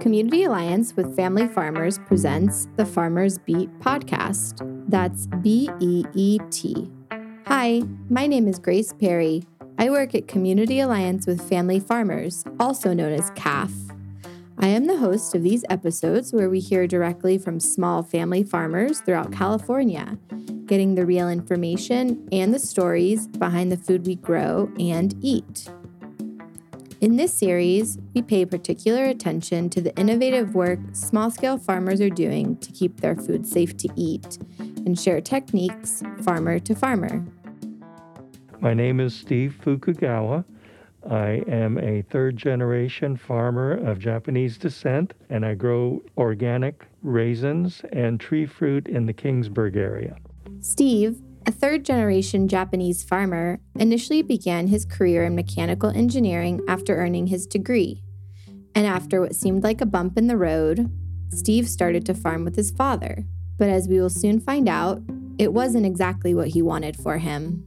Community Alliance with Family Farmers presents the Farmers Beat podcast. That's B E E T. Hi, my name is Grace Perry. I work at Community Alliance with Family Farmers, also known as CAFF. I am the host of these episodes where we hear directly from small family farmers throughout California, getting the real information and the stories behind the food we grow and eat. In this series, we pay particular attention to the innovative work small scale farmers are doing to keep their food safe to eat and share techniques farmer to farmer. My name is Steve Fukagawa. I am a third generation farmer of Japanese descent, and I grow organic raisins and tree fruit in the Kingsburg area. Steve a third generation Japanese farmer, initially began his career in mechanical engineering after earning his degree. And after what seemed like a bump in the road, Steve started to farm with his father. But as we will soon find out, it wasn't exactly what he wanted for him.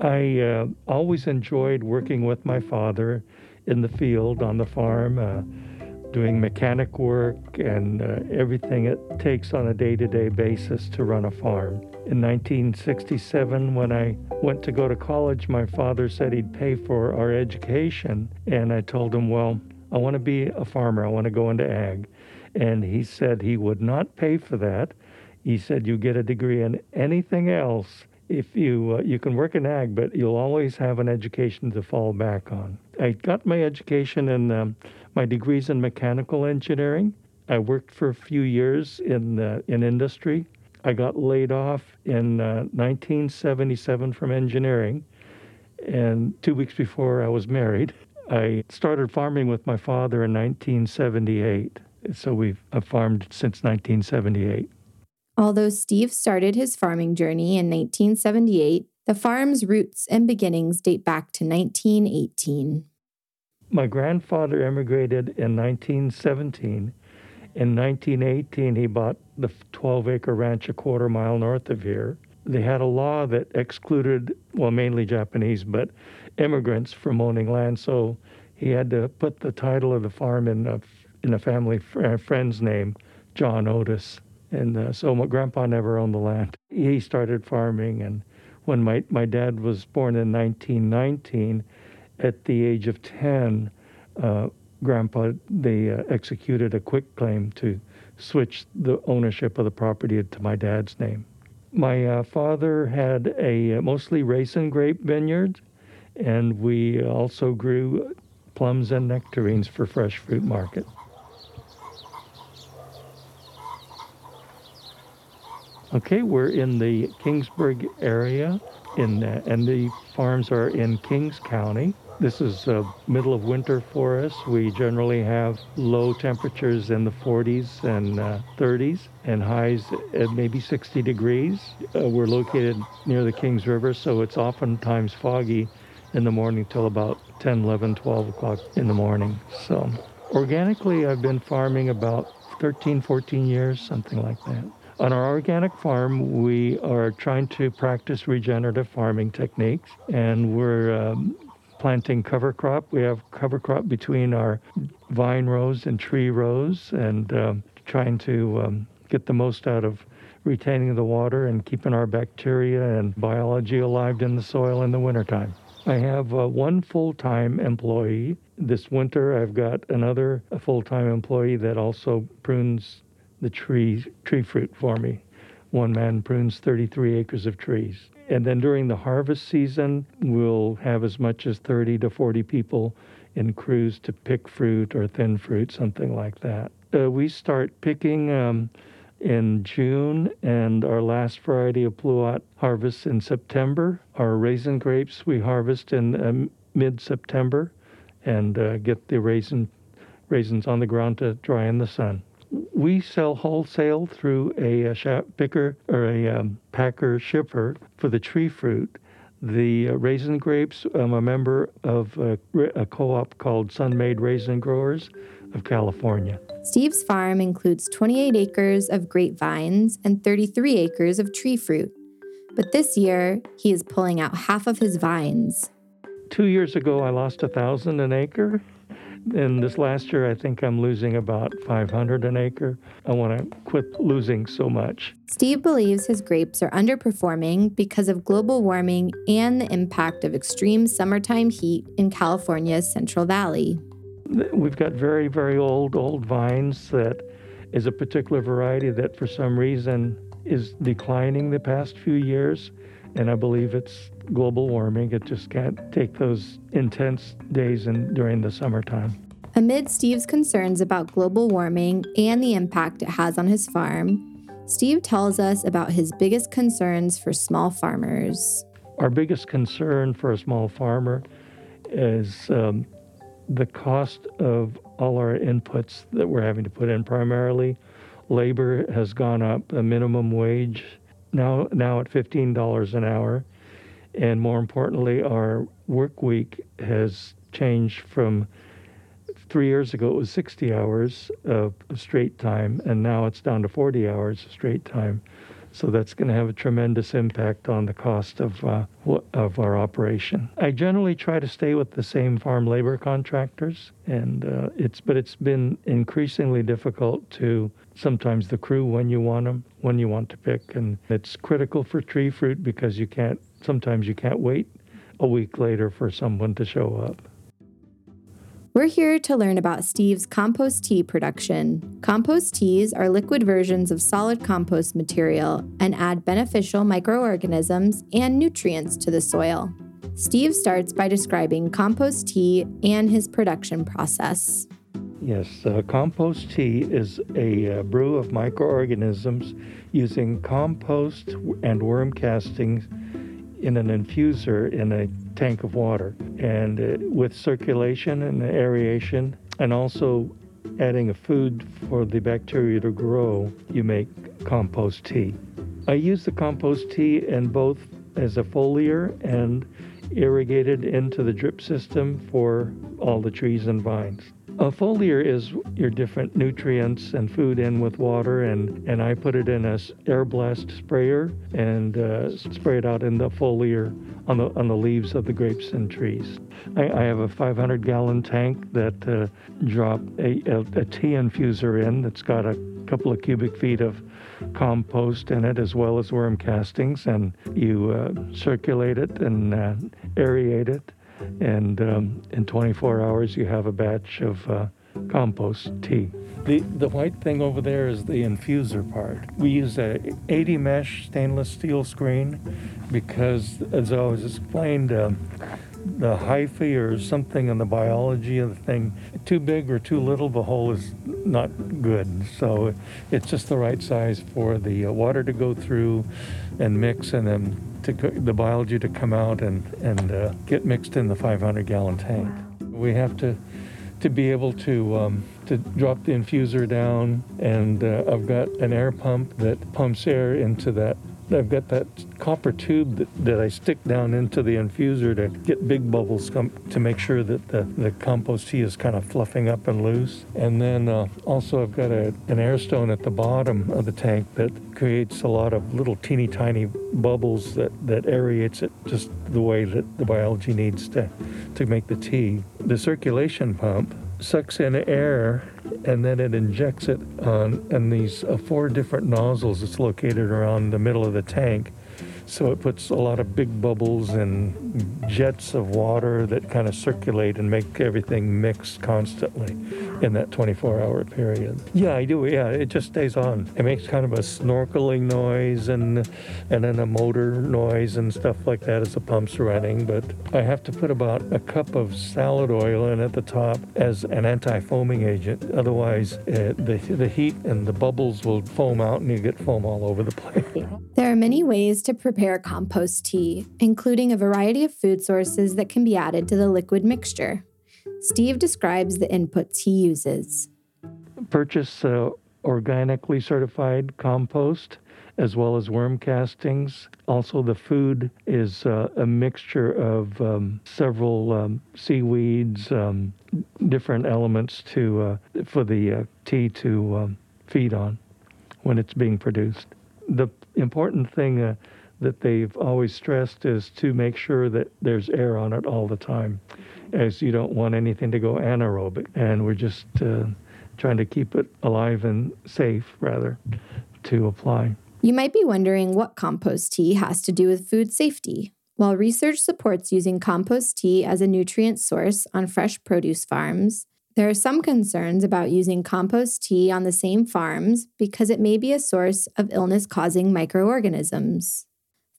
I uh, always enjoyed working with my father in the field on the farm. Uh, doing mechanic work and uh, everything it takes on a day to day basis to run a farm. In 1967, when I went to go to college, my father said he'd pay for our education. And I told him, Well, I want to be a farmer, I want to go into ag. And he said he would not pay for that. He said, You get a degree in anything else if you uh, you can work in ag, but you'll always have an education to fall back on. I got my education and um, my degrees in mechanical engineering. I worked for a few years in uh, in industry. I got laid off in uh, 1977 from engineering, and two weeks before I was married, I started farming with my father in 1978. So we've I've farmed since 1978. Although Steve started his farming journey in 1978, the farm's roots and beginnings date back to 1918. My grandfather emigrated in 1917. In 1918, he bought the 12 acre ranch a quarter mile north of here. They had a law that excluded, well, mainly Japanese, but immigrants from owning land. So he had to put the title of the farm in a, in a family friend's name, John Otis. And uh, so my grandpa never owned the land. He started farming, and when my, my dad was born in 1919, at the age of 10, uh, grandpa, they uh, executed a quitclaim to switch the ownership of the property to my dad's name. My uh, father had a uh, mostly raisin grape vineyard, and we also grew plums and nectarines for fresh fruit market. Okay, we're in the Kingsburg area, in uh, and the farms are in Kings County. This is uh, middle of winter for us. We generally have low temperatures in the 40s and uh, 30s and highs at maybe 60 degrees. Uh, we're located near the Kings River, so it's oftentimes foggy in the morning till about 10, 11, 12 o'clock in the morning. So organically, I've been farming about 13, 14 years, something like that. On our organic farm, we are trying to practice regenerative farming techniques, and we're um, planting cover crop. We have cover crop between our vine rows and tree rows, and um, trying to um, get the most out of retaining the water and keeping our bacteria and biology alive in the soil in the wintertime. I have uh, one full time employee. This winter, I've got another full time employee that also prunes the tree tree fruit for me. One man prunes 33 acres of trees. And then during the harvest season, we'll have as much as 30 to 40 people in crews to pick fruit or thin fruit, something like that. Uh, we start picking um, in June, and our last variety of pluot harvests in September. Our raisin grapes we harvest in um, mid September and uh, get the raisin raisins on the ground to dry in the sun we sell wholesale through a, a picker or a um, packer shipper for the tree fruit. The uh, raisin grapes, I'm a member of a, a co op called Sun-Maid Raisin Growers of California. Steve's farm includes 28 acres of grapevines and 33 acres of tree fruit. But this year, he is pulling out half of his vines. Two years ago, I lost a thousand an acre And this last year, I think I'm losing about 500 an acre. I want to quit losing so much. Steve believes his grapes are underperforming because of global warming and the impact of extreme summertime heat in California's Central Valley. We've got very, very old, old vines that is a particular variety that for some reason is declining the past few years. And I believe it's global warming. It just can't take those intense days in, during the summertime. Amid Steve's concerns about global warming and the impact it has on his farm, Steve tells us about his biggest concerns for small farmers. Our biggest concern for a small farmer is um, the cost of all our inputs that we're having to put in. Primarily, labor has gone up. The minimum wage now now at fifteen dollars an hour, and more importantly, our work week has changed from three years ago it was 60 hours of straight time, and now it's down to 40 hours of straight time. So that's going to have a tremendous impact on the cost of uh, of our operation. I generally try to stay with the same farm labor contractors, and uh, it's but it's been increasingly difficult to sometimes the crew when you want them, when you want to pick, and it's critical for tree fruit because you can't sometimes you can't wait a week later for someone to show up. We're here to learn about Steve's compost tea production. Compost teas are liquid versions of solid compost material and add beneficial microorganisms and nutrients to the soil. Steve starts by describing compost tea and his production process. Yes, uh, compost tea is a uh, brew of microorganisms using compost and worm castings in an infuser in a tank of water. And uh, with circulation and aeration, and also adding a food for the bacteria to grow, you make compost tea. I use the compost tea in both as a foliar and irrigated into the drip system for all the trees and vines. A foliar is your different nutrients and food in with water, and, and I put it in a air blast sprayer and uh, spray it out in the foliar on the on the leaves of the grapes and trees. I, I have a 500 gallon tank that uh, drop a, a, a tea infuser in that's got a couple of cubic feet of compost in it as well as worm castings, and you uh, circulate it and uh, aerate it and um, in 24 hours you have a batch of uh, compost tea. The, the white thing over there is the infuser part. We use a 80 mesh stainless steel screen because, as I was explained, um, the hyphae or something in the biology of the thing, too big or too little, the hole is not good. So it's just the right size for the uh, water to go through and mix and then to the biology to come out and, and uh, get mixed in the 500 gallon tank. We have to to be able to um, to drop the infuser down, and uh, I've got an air pump that pumps air into that I've got that copper tube that, that I stick down into the infuser to get big bubbles come, to make sure that the, the compost tea is kind of fluffing up and loose. And then uh, also I've got a, an air stone at the bottom of the tank that creates a lot of little teeny tiny bubbles that, that aerates it just the way that the biology needs to, to make the tea. The circulation pump sucks in air and then it injects it on and these uh, four different nozzles it's located around the middle of the tank. So it puts a lot of big bubbles and jets of water that kind of circulate and make everything mix constantly in that 24 hour period. Yeah, I do. Yeah, it just stays on. It makes kind of a snorkeling noise and and then a motor noise and stuff like that as the pump's running. But I have to put about a cup of salad oil in at the top as an anti-foaming agent. Otherwise, uh, the the heat and the bubbles will foam out and you get foam all over the place. There are many ways to prepare compost tea, including a variety of food sources that can be added to the liquid mixture. Steve describes the inputs he uses. Purchase uh, organically certified compost as well as worm castings. Also, the food is uh, a mixture of um, several um, seaweeds, um, different elements to uh, for the uh, tea to um, feed on when it's being produced. The important thing uh, that they've always stressed is to make sure that there's air on it all the time as you don't want anything to go anaerobic. And we're just uh, trying to keep it alive and safe, rather, to apply. You might be wondering what compost tea has to do with food safety. While research supports using compost tea as a nutrient source on fresh produce farms, there are some concerns about using compost tea on the same farms because it may be a source of illness causing microorganisms.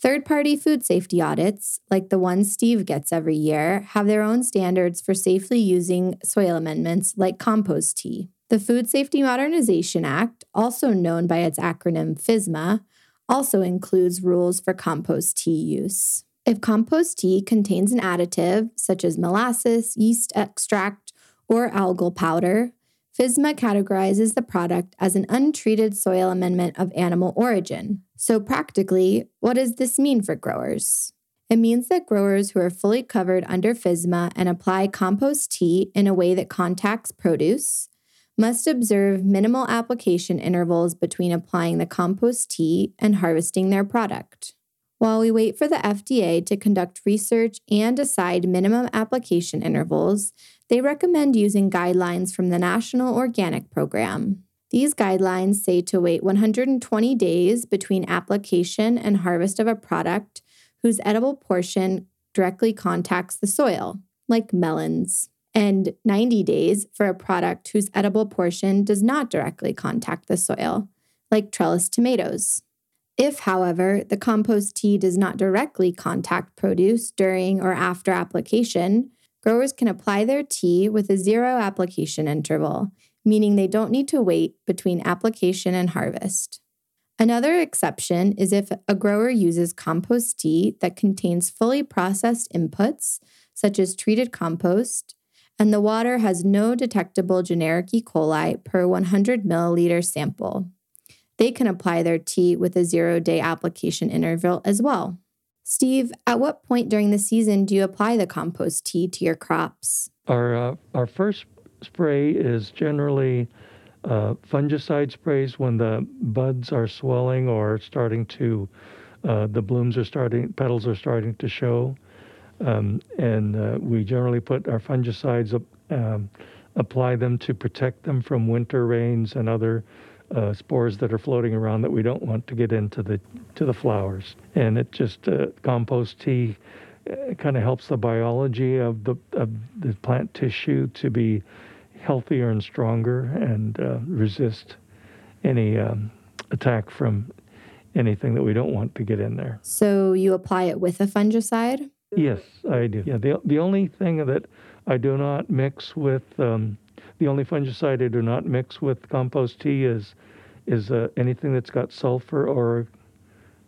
Third party food safety audits, like the one Steve gets every year, have their own standards for safely using soil amendments like compost tea. The Food Safety Modernization Act, also known by its acronym FSMA, also includes rules for compost tea use. If compost tea contains an additive, such as molasses, yeast extract, or algal powder, FSMA categorizes the product as an untreated soil amendment of animal origin. So, practically, what does this mean for growers? It means that growers who are fully covered under FSMA and apply compost tea in a way that contacts produce, must observe minimal application intervals between applying the compost tea and harvesting their product. While we wait for the FDA to conduct research and decide minimum application intervals, they recommend using guidelines from the National Organic Program. These guidelines say to wait 120 days between application and harvest of a product whose edible portion directly contacts the soil, like melons and 90 days for a product whose edible portion does not directly contact the soil, like trellis tomatoes. If, however, the compost tea does not directly contact produce during or after application, growers can apply their tea with a zero application interval, meaning they don't need to wait between application and harvest. Another exception is if a grower uses compost tea that contains fully processed inputs, such as treated compost, and the water has no detectable generic E. coli per 100 milliliter sample. They can apply their tea with a zero day application interval as well. Steve, at what point during the season do you apply the compost tea to your crops? Our, uh, our first spray is generally uh, fungicide sprays when the buds are swelling or starting to, uh, the blooms are starting, petals are starting to show. Um, and uh, we generally put our fungicides, um, apply them to protect them from winter rains and other uh, spores that are floating around that we don't want to get into the to the flowers. And it just uh, compost tea uh, kind of helps the biology of the of the plant tissue to be healthier and stronger and uh, resist any um, attack from anything that we don't want to get in there. So you apply it with a fungicide? Yes, I do. Yeah, the the only thing that I do not mix with um, the only fungicide I do not mix with compost tea is is uh, anything that's got sulfur or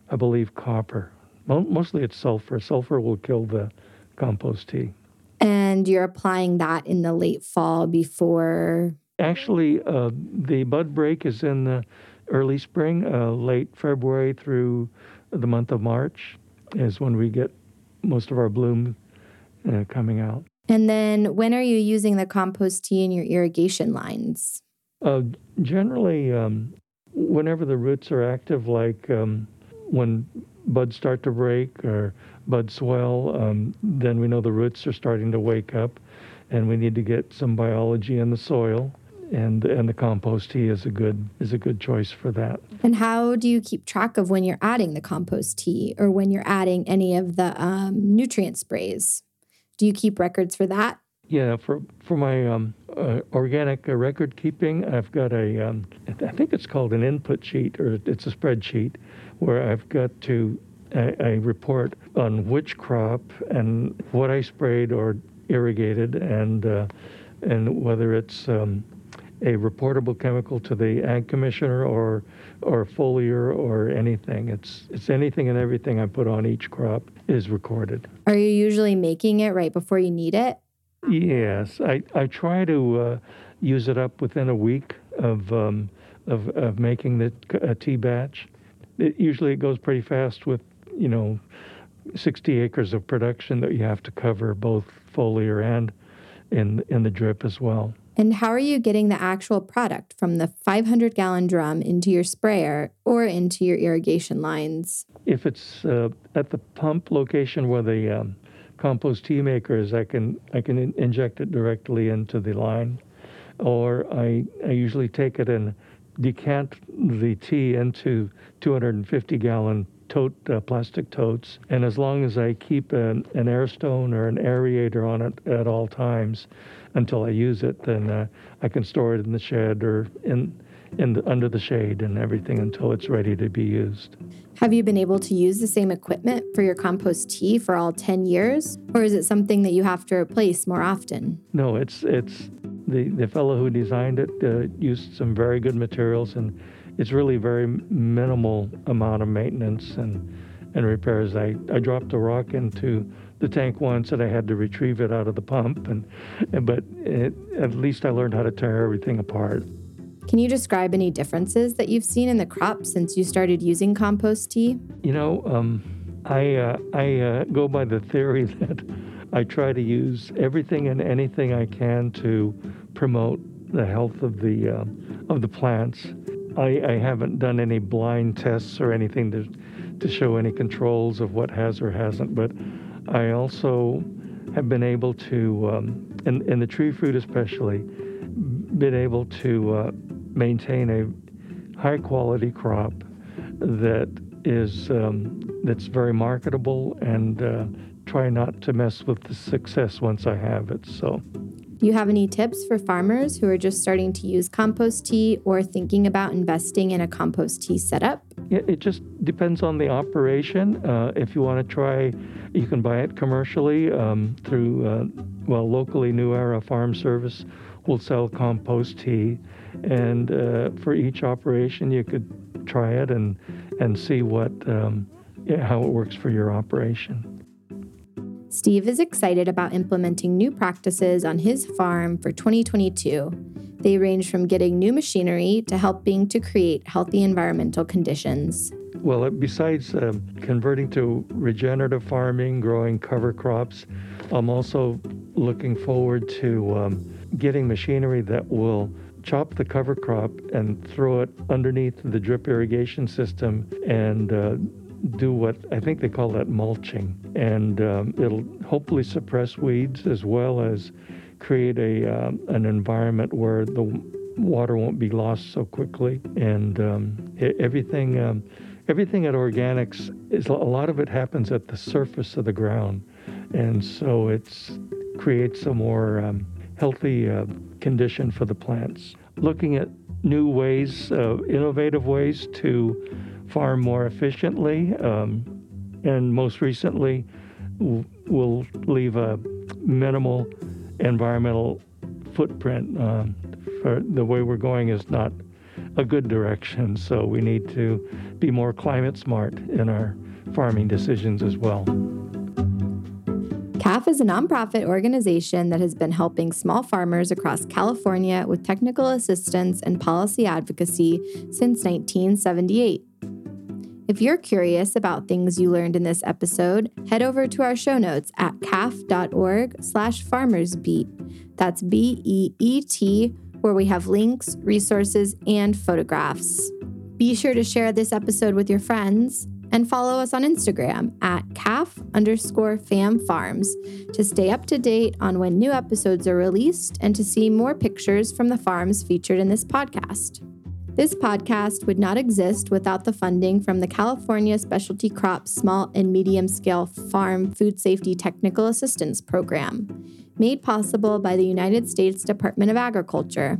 I believe copper. Mostly it's sulfur. Sulfur will kill the compost tea. And you're applying that in the late fall before. Actually, uh, the bud break is in the early spring, uh, late February through the month of March is when we get most of our bloom uh, coming out. And then when are you using the compost tea in your irrigation lines? Uh, generally, um, whenever the roots are active, like um, when buds start to break or buds swell, um, then we know the roots are starting to wake up and we need to get some biology in the soil and and the compost tea is a good is a good choice for that. And how do you keep track of when you're adding the compost tea or when you're adding any of the um, nutrient sprays? Do you keep records for that? Yeah, for for my um, uh, organic uh, record keeping, I've got a um, I think it's called an input sheet or it's a spreadsheet where I've got to a, report on which crop and what I sprayed or irrigated and uh, and whether it's um, a reportable chemical to the ag commissioner or or foliar or anything. It's it's anything and everything I put on each crop is recorded. Are you usually making it right before you need it? Yes, I, I try to uh, use it up within a week of um, of, of making the uh, tea batch. It, usually it goes pretty fast with you know 60 acres of production that you have to cover both foliar and in in the drip as well. And how are you getting the actual product from the 500 gallon drum into your sprayer or into your irrigation lines? If it's uh, at the pump location where the um, compost tea maker is, I can I can in- inject it directly into the line, or I I usually take it and decant the tea into 250 gallon tote uh, plastic totes, and as long as I keep an, an air stone or an aerator on it at all times until I use it, then uh, I can store it in the shed or in in the, under the shade and everything until it's ready to be used. Have you been able to use the same equipment for your compost tea for all 10 years, or is it something that you have to replace more often? No, it's it's the the fellow who designed it uh, used some very good materials and it's really very minimal amount of maintenance and and repairs. I, I dropped a rock into the tank once and I had to retrieve it out of the pump and, and but it, at least I learned how to tear everything apart. Can you describe any differences that you've seen in the crop since you started using compost tea? You know, um, I uh, I uh, go by the theory that I try to use everything and anything I can to promote the health of the uh, of the plants. I, I haven't done any blind tests or anything to to show any controls of what has or hasn't, but I also have been able to, um, in, the tree fruit especially, been able to uh, maintain a high quality crop that is um, that's very marketable and uh, try not to mess with the success once I have it. So. Do you have any tips for farmers who are just starting to use compost tea or thinking about investing in a compost tea setup? Yeah, it just depends on the operation. Uh, if you want to try, you can buy it commercially um, through, uh, well, locally, New Era Farm Service will sell compost tea. And uh, for each operation, you could try it and, and see what, um, yeah, how it works for your operation. Steve is excited about implementing new practices on his farm for 2022. They range from getting new machinery to helping to create healthy environmental conditions. Well, besides uh, converting to regenerative farming, growing cover crops, I'm also looking forward to um, getting machinery that will chop the cover crop and throw it underneath the drip irrigation system and uh, do what I think they call that mulching. And um, it'll hopefully suppress weeds as well as create a um, an environment where the water won't be lost so quickly. And um, everything um, everything at organics is a lot of it happens at the surface of the ground, and so it's creates a more um, healthy uh, condition for the plants. Looking at new ways, uh, innovative ways to farm more efficiently, um, and most recently, will leave a minimal environmental footprint. Um, for the way we're going is not a good direction, so we need to be more climate smart in our farming decisions as well. CAFF is a nonprofit organization that has been helping small farmers across California with technical assistance and policy advocacy since 1978. If you're curious about things you learned in this episode, head over to our show notes at caff.org slash farmersbeet. That's B-E-E-T, where we have links, resources, and photographs. Be sure to share this episode with your friends and follow us on Instagram at caff underscore fam farms to stay up to date on when new episodes are released and to see more pictures from the farms featured in this podcast. This podcast would not exist without the funding from the California Specialty Crops Small and Medium Scale Farm Food Safety Technical Assistance Program, made possible by the United States Department of Agriculture.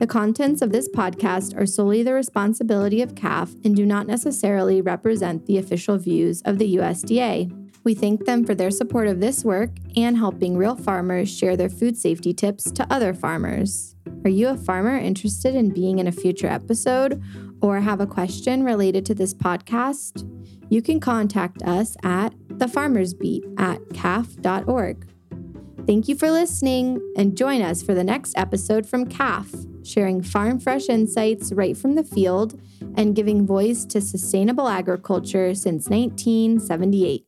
The contents of this podcast are solely the responsibility of CAFF and do not necessarily represent the official views of the USDA. We thank them for their support of this work and helping real farmers share their food safety tips to other farmers. Are you a farmer interested in being in a future episode or have a question related to this podcast? You can contact us at the Farmers Beat at caff.org. Thank you for listening and join us for the next episode from CAFF, sharing farm fresh insights right from the field and giving voice to sustainable agriculture since 1978.